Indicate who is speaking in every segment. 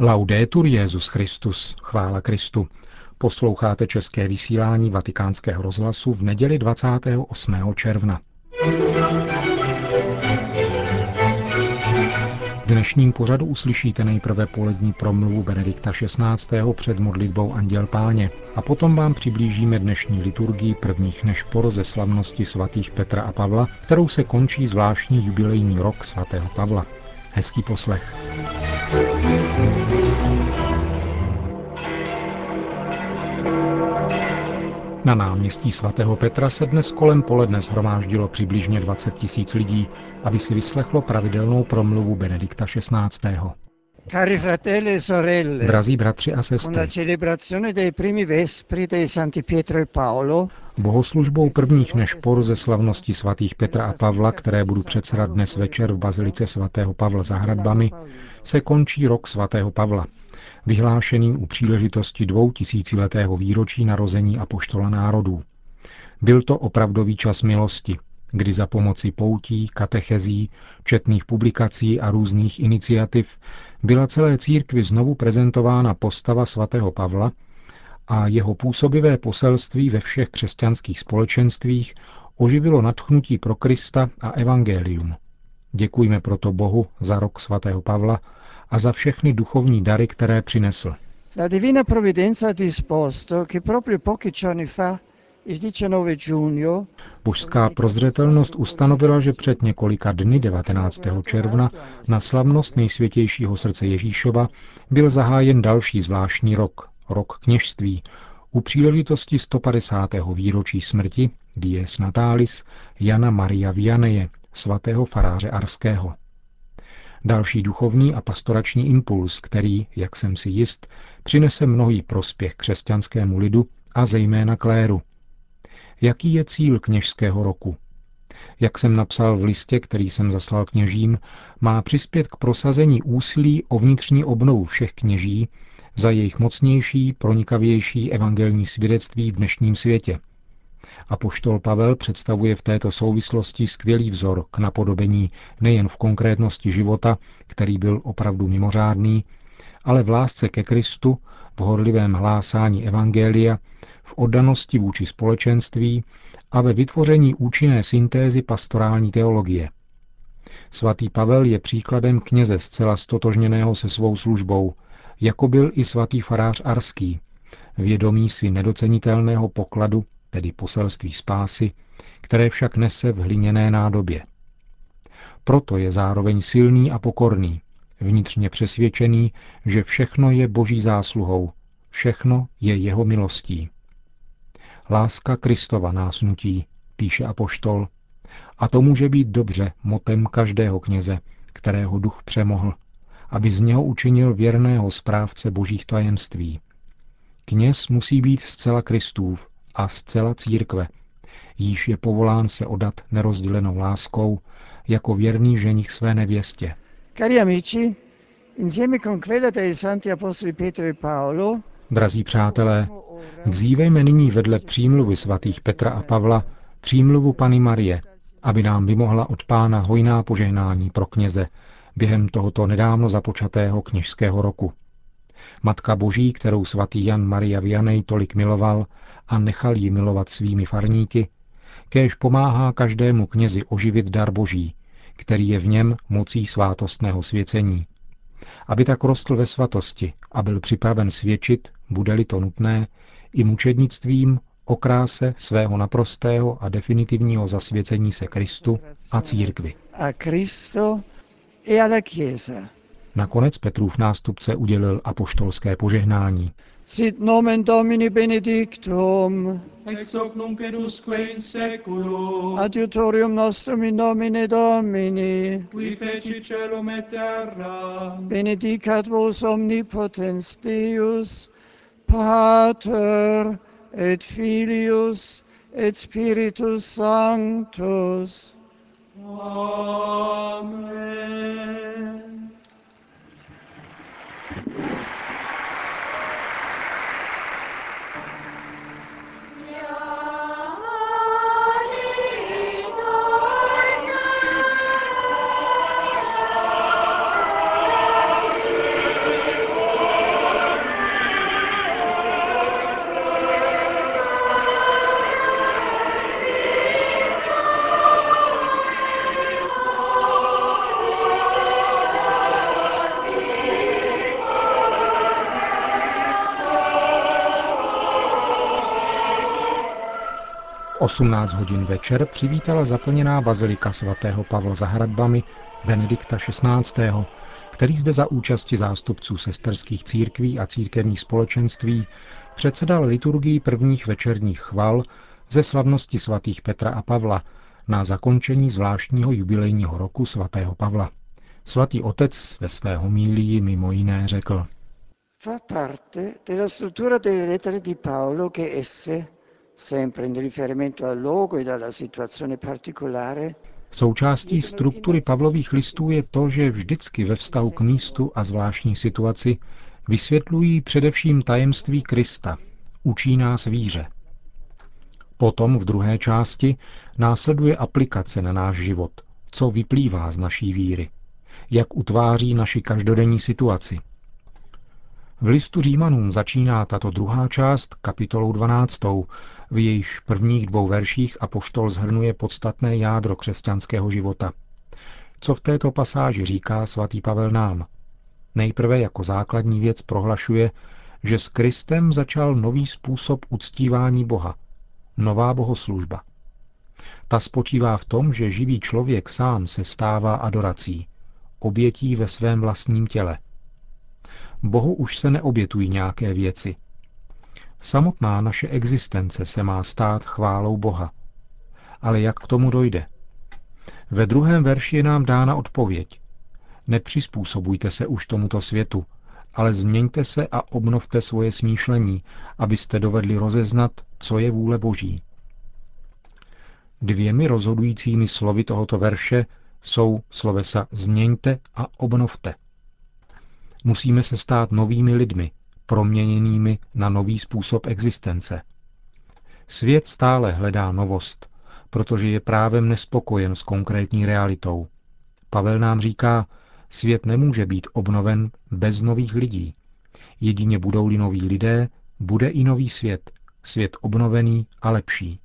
Speaker 1: Laudetur Jezus Christus, chvála Kristu. Posloucháte české vysílání Vatikánského rozhlasu v neděli 28. června. V dnešním pořadu uslyšíte nejprve polední promluvu Benedikta XVI. před modlitbou Anděl Páně a potom vám přiblížíme dnešní liturgii prvních nešpor ze slavnosti svatých Petra a Pavla, kterou se končí zvláštní jubilejní rok svatého Pavla. Hezký poslech. Na náměstí svatého Petra se dnes kolem poledne shromáždilo přibližně 20 tisíc lidí, aby si vyslechlo pravidelnou promluvu Benedikta XVI.
Speaker 2: Cari fratelli e sorelle,
Speaker 1: Drazí bratři a
Speaker 2: con la
Speaker 1: sestry,
Speaker 2: celebrazione dei primi vespri dei Santi Pietro e Paolo,
Speaker 1: bohoslužbou prvních nešpor ze slavnosti svatých Petra a Pavla, které budu předsedat dnes večer v bazilice svatého Pavla za hradbami, se končí rok svatého Pavla, vyhlášený u příležitosti dvou tisíciletého výročí narození apoštola národů. Byl to opravdový čas milosti, kdy za pomoci poutí, katechezí, četných publikací a různých iniciativ byla celé církvi znovu prezentována postava svatého Pavla a jeho působivé poselství ve všech křesťanských společenstvích oživilo nadchnutí pro Krista a evangelium. Děkujme proto Bohu za rok svatého Pavla a za všechny duchovní dary, které přinesl.
Speaker 2: la Divina Provvidenza ha disposto che proprio pochi giorni fa, il 19 giugno,
Speaker 1: Božská prozřetelnost ustanovila, že před několika dny 19. června na slavnost nejsvětějšího srdce Ježíšova byl zahájen další zvláštní rok, rok kněžství, u příležitosti 150. výročí smrti Dies Natalis Jana Maria Vianeje, svatého faráře Arského. Další duchovní a pastorační impuls, který, jak jsem si jist, přinese mnohý prospěch křesťanskému lidu a zejména kléru. Jaký je cíl kněžského roku? Jak jsem napsal v listě, který jsem zaslal kněžím, má přispět k prosazení úsilí o vnitřní obnovu všech kněží za jejich mocnější, pronikavější evangelní svědectví v dnešním světě. A poštol Pavel představuje v této souvislosti skvělý vzor k napodobení nejen v konkrétnosti života, který byl opravdu mimořádný, ale v lásce ke Kristu, v horlivém hlásání evangelia, v oddanosti vůči společenství a ve vytvoření účinné syntézy pastorální teologie. Svatý Pavel je příkladem kněze zcela stotožněného se svou službou, jako byl i svatý farář Arský, vědomí si nedocenitelného pokladu, tedy poselství spásy, které však nese v hliněné nádobě. Proto je zároveň silný a pokorný, vnitřně přesvědčený, že všechno je boží zásluhou, všechno je jeho milostí. Láska Kristova nás nutí, píše apoštol, a to může být dobře motem každého kněze, kterého duch přemohl, aby z něho učinil věrného správce božích tajemství. Kněz musí být zcela Kristův a zcela církve, jíž je povolán se odat nerozdělenou láskou jako věrný ženich své nevěstě.
Speaker 2: cari amici, insieme con quella dei Santi Apostoli Pietro e Paolo,
Speaker 1: Drazí přátelé, vzívejme nyní vedle přímluvy svatých Petra a Pavla přímluvu Pany Marie, aby nám vymohla od pána hojná požehnání pro kněze během tohoto nedávno započatého kněžského roku. Matka Boží, kterou svatý Jan Maria Vianney tolik miloval a nechal ji milovat svými farníky, kéž pomáhá každému knězi oživit dar Boží, který je v něm mocí svátostného svěcení. Aby tak rostl ve svatosti a byl připraven svědčit, bude-li to nutné, i mučednictvím o kráse svého naprostého a definitivního zasvěcení se Kristu a církvi.
Speaker 2: a Cristo e alla Chiesa.
Speaker 1: Nakonec Petrův nástupce udělil apoštolské požehnání.
Speaker 2: Sit nomen Domini benedictum,
Speaker 3: ex hoc nunc et usque in seculum,
Speaker 2: adiutorium nostrum in nomine Domini,
Speaker 3: qui feci celum et terra,
Speaker 2: benedicat vos omnipotens Deus, Pater et Filius et Spiritus Sanctus.
Speaker 3: Amen.
Speaker 1: 18 hodin večer přivítala zaplněná bazilika svatého Pavla za hradbami Benedikta XVI., který zde za účasti zástupců sesterských církví a církevních společenství předsedal liturgii prvních večerních chval ze slavnosti svatých Petra a Pavla na zakončení zvláštního jubilejního roku svatého Pavla. Svatý otec ve své homílii mimo jiné řekl.
Speaker 2: Fa parte della struttura delle lettere di Paolo che esse, sempre in riferimento al luogo e alla situazione particolare,
Speaker 1: Součástí struktury Pavlových listů je to, že vždycky ve vztahu k místu a zvláštní situaci vysvětlují především tajemství Krista, učí nás víře. Potom v druhé části následuje aplikace na náš život, co vyplývá z naší víry, jak utváří naši každodenní situaci. V listu Římanům začíná tato druhá část kapitolou 12, v jejíž prvních dvou verších apoštol zhrnuje podstatné jádro křesťanského života. Co v této pasáži říká svatý Pavel nám? Nejprve jako základní věc prohlašuje, že s Kristem začal nový způsob uctívání Boha, nová bohoslužba. Ta spočívá v tom, že živý člověk sám se stává adorací, obětí ve svém vlastním těle. Bohu už se neobětují nějaké věci. Samotná naše existence se má stát chválou Boha. Ale jak k tomu dojde? Ve druhém verši je nám dána odpověď. Nepřizpůsobujte se už tomuto světu, ale změňte se a obnovte svoje smýšlení, abyste dovedli rozeznat, co je vůle Boží. Dvěmi rozhodujícími slovy tohoto verše jsou slovesa změňte a obnovte. Musíme se stát novými lidmi, proměněnými na nový způsob existence. Svět stále hledá novost, protože je právem nespokojen s konkrétní realitou. Pavel nám říká, svět nemůže být obnoven bez nových lidí. Jedině budou-li noví lidé, bude i nový svět, svět obnovený a lepší.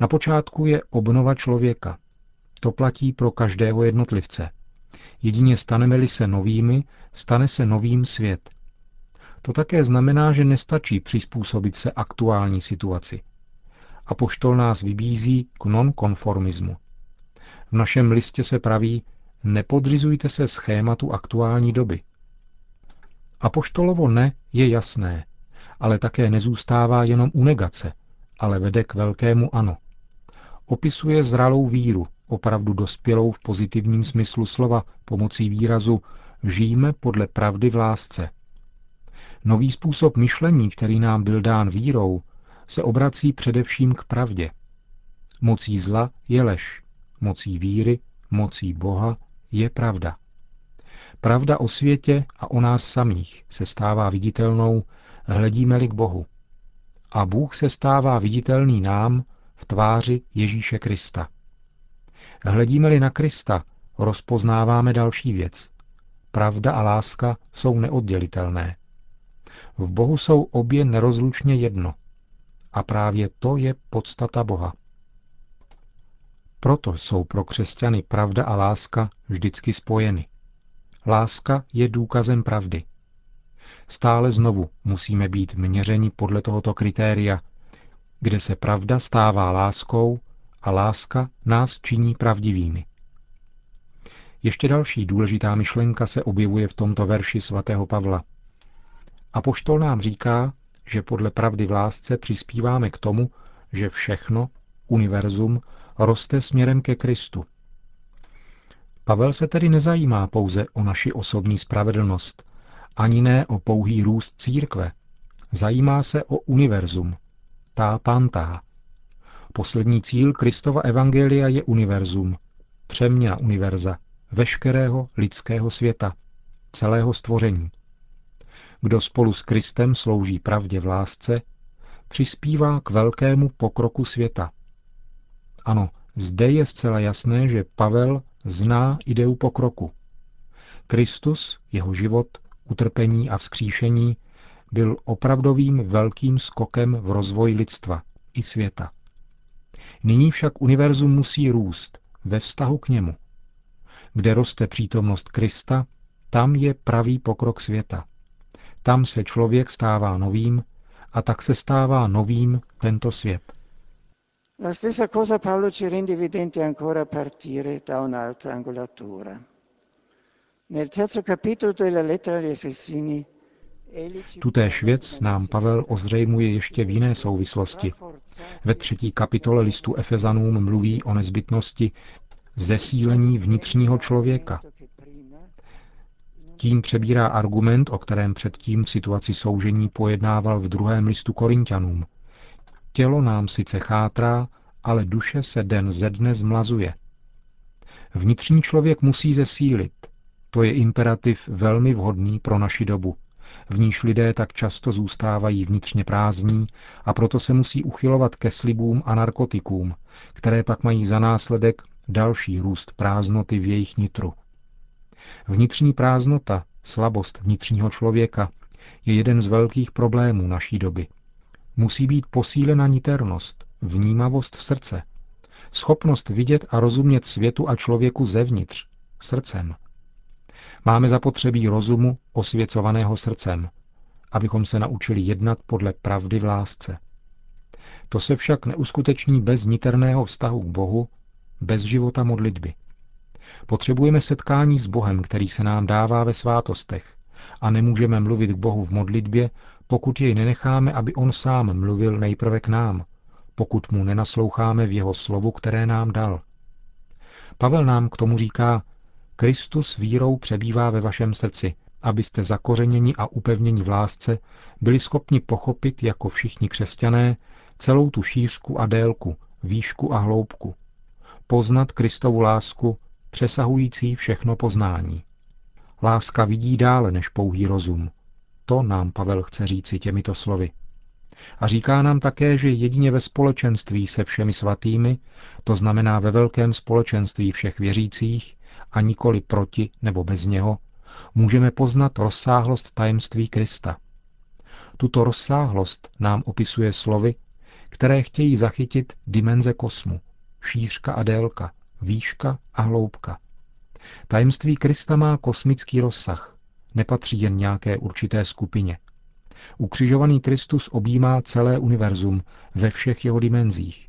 Speaker 1: Na počátku je obnova člověka. To platí pro každého jednotlivce. Jedině staneme-li se novými, stane se novým svět. To také znamená, že nestačí přizpůsobit se aktuální situaci. A poštol nás vybízí k nonkonformismu. V našem listě se praví, nepodřizujte se schématu aktuální doby. A poštolovo ne je jasné, ale také nezůstává jenom u negace, ale vede k velkému ano. Opisuje zralou víru, opravdu dospělou v pozitivním smyslu slova pomocí výrazu žijeme podle pravdy v lásce. Nový způsob myšlení, který nám byl dán vírou, se obrací především k pravdě. Mocí zla je lež, mocí víry, mocí Boha je pravda. Pravda o světě a o nás samých se stává viditelnou, hledíme-li k Bohu. A Bůh se stává viditelný nám v tváři Ježíše Krista. Hledíme-li na Krista, rozpoznáváme další věc. Pravda a láska jsou neoddělitelné. V Bohu jsou obě nerozlučně jedno. A právě to je podstata Boha. Proto jsou pro křesťany pravda a láska vždycky spojeny. Láska je důkazem pravdy. Stále znovu musíme být měřeni podle tohoto kritéria, kde se pravda stává láskou a láska nás činí pravdivými. Ještě další důležitá myšlenka se objevuje v tomto verši svatého Pavla. A poštol nám říká, že podle pravdy v lásce přispíváme k tomu, že všechno, univerzum, roste směrem ke Kristu. Pavel se tedy nezajímá pouze o naši osobní spravedlnost, ani ne o pouhý růst církve. Zajímá se o univerzum, tá pantá. Poslední cíl Kristova evangelia je univerzum, přeměna univerza, veškerého lidského světa, celého stvoření. Kdo spolu s Kristem slouží pravdě v lásce, přispívá k velkému pokroku světa. Ano, zde je zcela jasné, že Pavel zná ideu pokroku. Kristus, jeho život, utrpení a vzkříšení byl opravdovým velkým skokem v rozvoji lidstva i světa. Nyní však univerzum musí růst ve vztahu k němu. Kde roste přítomnost Krista, tam je pravý pokrok světa. Tam se člověk stává novým a tak se stává novým tento svět.
Speaker 2: La stessa cosa Paolo ci rende evidente ancora a partire da un'altra angolatura. Nel terzo capitolo della lettera agli Efesini
Speaker 1: Tutéž věc nám Pavel ozřejmuje ještě v jiné souvislosti. Ve třetí kapitole listu Efezanům mluví o nezbytnosti zesílení vnitřního člověka. Tím přebírá argument, o kterém předtím v situaci soužení pojednával v druhém listu Korintianům. Tělo nám sice chátrá, ale duše se den ze dne zmlazuje. Vnitřní člověk musí zesílit. To je imperativ velmi vhodný pro naši dobu v níž lidé tak často zůstávají vnitřně prázdní a proto se musí uchylovat ke slibům a narkotikům, které pak mají za následek další růst prázdnoty v jejich nitru. Vnitřní prázdnota, slabost vnitřního člověka, je jeden z velkých problémů naší doby. Musí být posílena niternost, vnímavost srdce, schopnost vidět a rozumět světu a člověku zevnitř, srdcem. Máme zapotřebí rozumu osvěcovaného srdcem, abychom se naučili jednat podle pravdy v lásce. To se však neuskuteční bez niterného vztahu k Bohu, bez života modlitby. Potřebujeme setkání s Bohem, který se nám dává ve svátostech, a nemůžeme mluvit k Bohu v modlitbě, pokud jej nenecháme, aby on sám mluvil nejprve k nám, pokud mu nenasloucháme v jeho slovu, které nám dal. Pavel nám k tomu říká, Kristus vírou přebývá ve vašem srdci, abyste zakořeněni a upevněni v lásce byli schopni pochopit, jako všichni křesťané, celou tu šířku a délku, výšku a hloubku. Poznat Kristovu lásku, přesahující všechno poznání. Láska vidí dále než pouhý rozum. To nám Pavel chce říci těmito slovy. A říká nám také, že jedině ve společenství se všemi svatými, to znamená ve velkém společenství všech věřících, a nikoli proti nebo bez něho, můžeme poznat rozsáhlost tajemství Krista. Tuto rozsáhlost nám opisuje slovy, které chtějí zachytit dimenze kosmu, šířka a délka, výška a hloubka. Tajemství Krista má kosmický rozsah, nepatří jen nějaké určité skupině. Ukřižovaný Kristus objímá celé univerzum ve všech jeho dimenzích.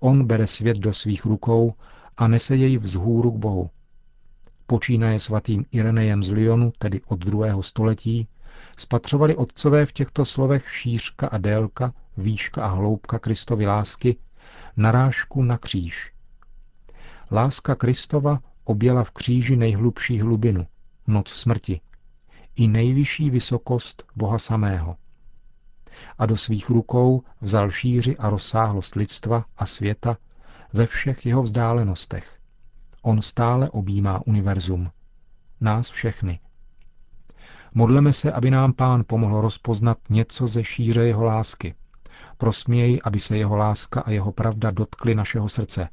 Speaker 1: On bere svět do svých rukou a nese jej vzhůru k Bohu počínaje svatým Irenejem z Lyonu, tedy od druhého století, spatřovali otcové v těchto slovech šířka a délka, výška a hloubka Kristovy lásky, narážku na kříž. Láska Kristova objela v kříži nejhlubší hlubinu, noc smrti, i nejvyšší vysokost Boha samého. A do svých rukou vzal šíři a rozsáhlost lidstva a světa ve všech jeho vzdálenostech, On stále objímá univerzum. Nás všechny. Modleme se, aby nám Pán pomohl rozpoznat něco ze šíře jeho lásky. Prosměj, aby se jeho láska a jeho pravda dotkly našeho srdce.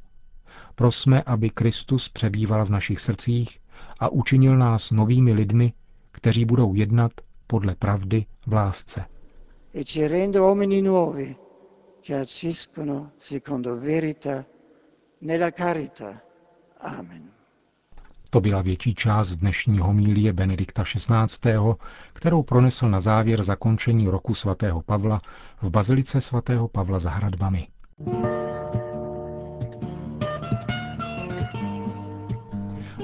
Speaker 1: Prosme, aby Kristus přebýval v našich srdcích a učinil nás novými lidmi, kteří budou jednat podle pravdy v lásce.
Speaker 2: E ci rende uomini nuovi, che agiscono secondo verità nella carità Amen.
Speaker 1: To byla větší část dnešní homílie Benedikta XVI., kterou pronesl na závěr zakončení roku svatého Pavla v bazilice svatého Pavla za hradbami.